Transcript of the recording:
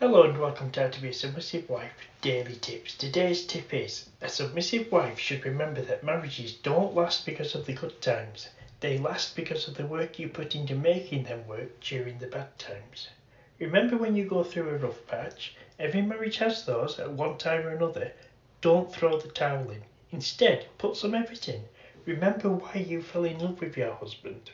Hello and welcome to How to Be a Submissive Wife Daily Tips. Today's tip is a submissive wife should remember that marriages don't last because of the good times, they last because of the work you put into making them work during the bad times. Remember when you go through a rough patch? Every marriage has those at one time or another. Don't throw the towel in. Instead, put some effort in. Remember why you fell in love with your husband.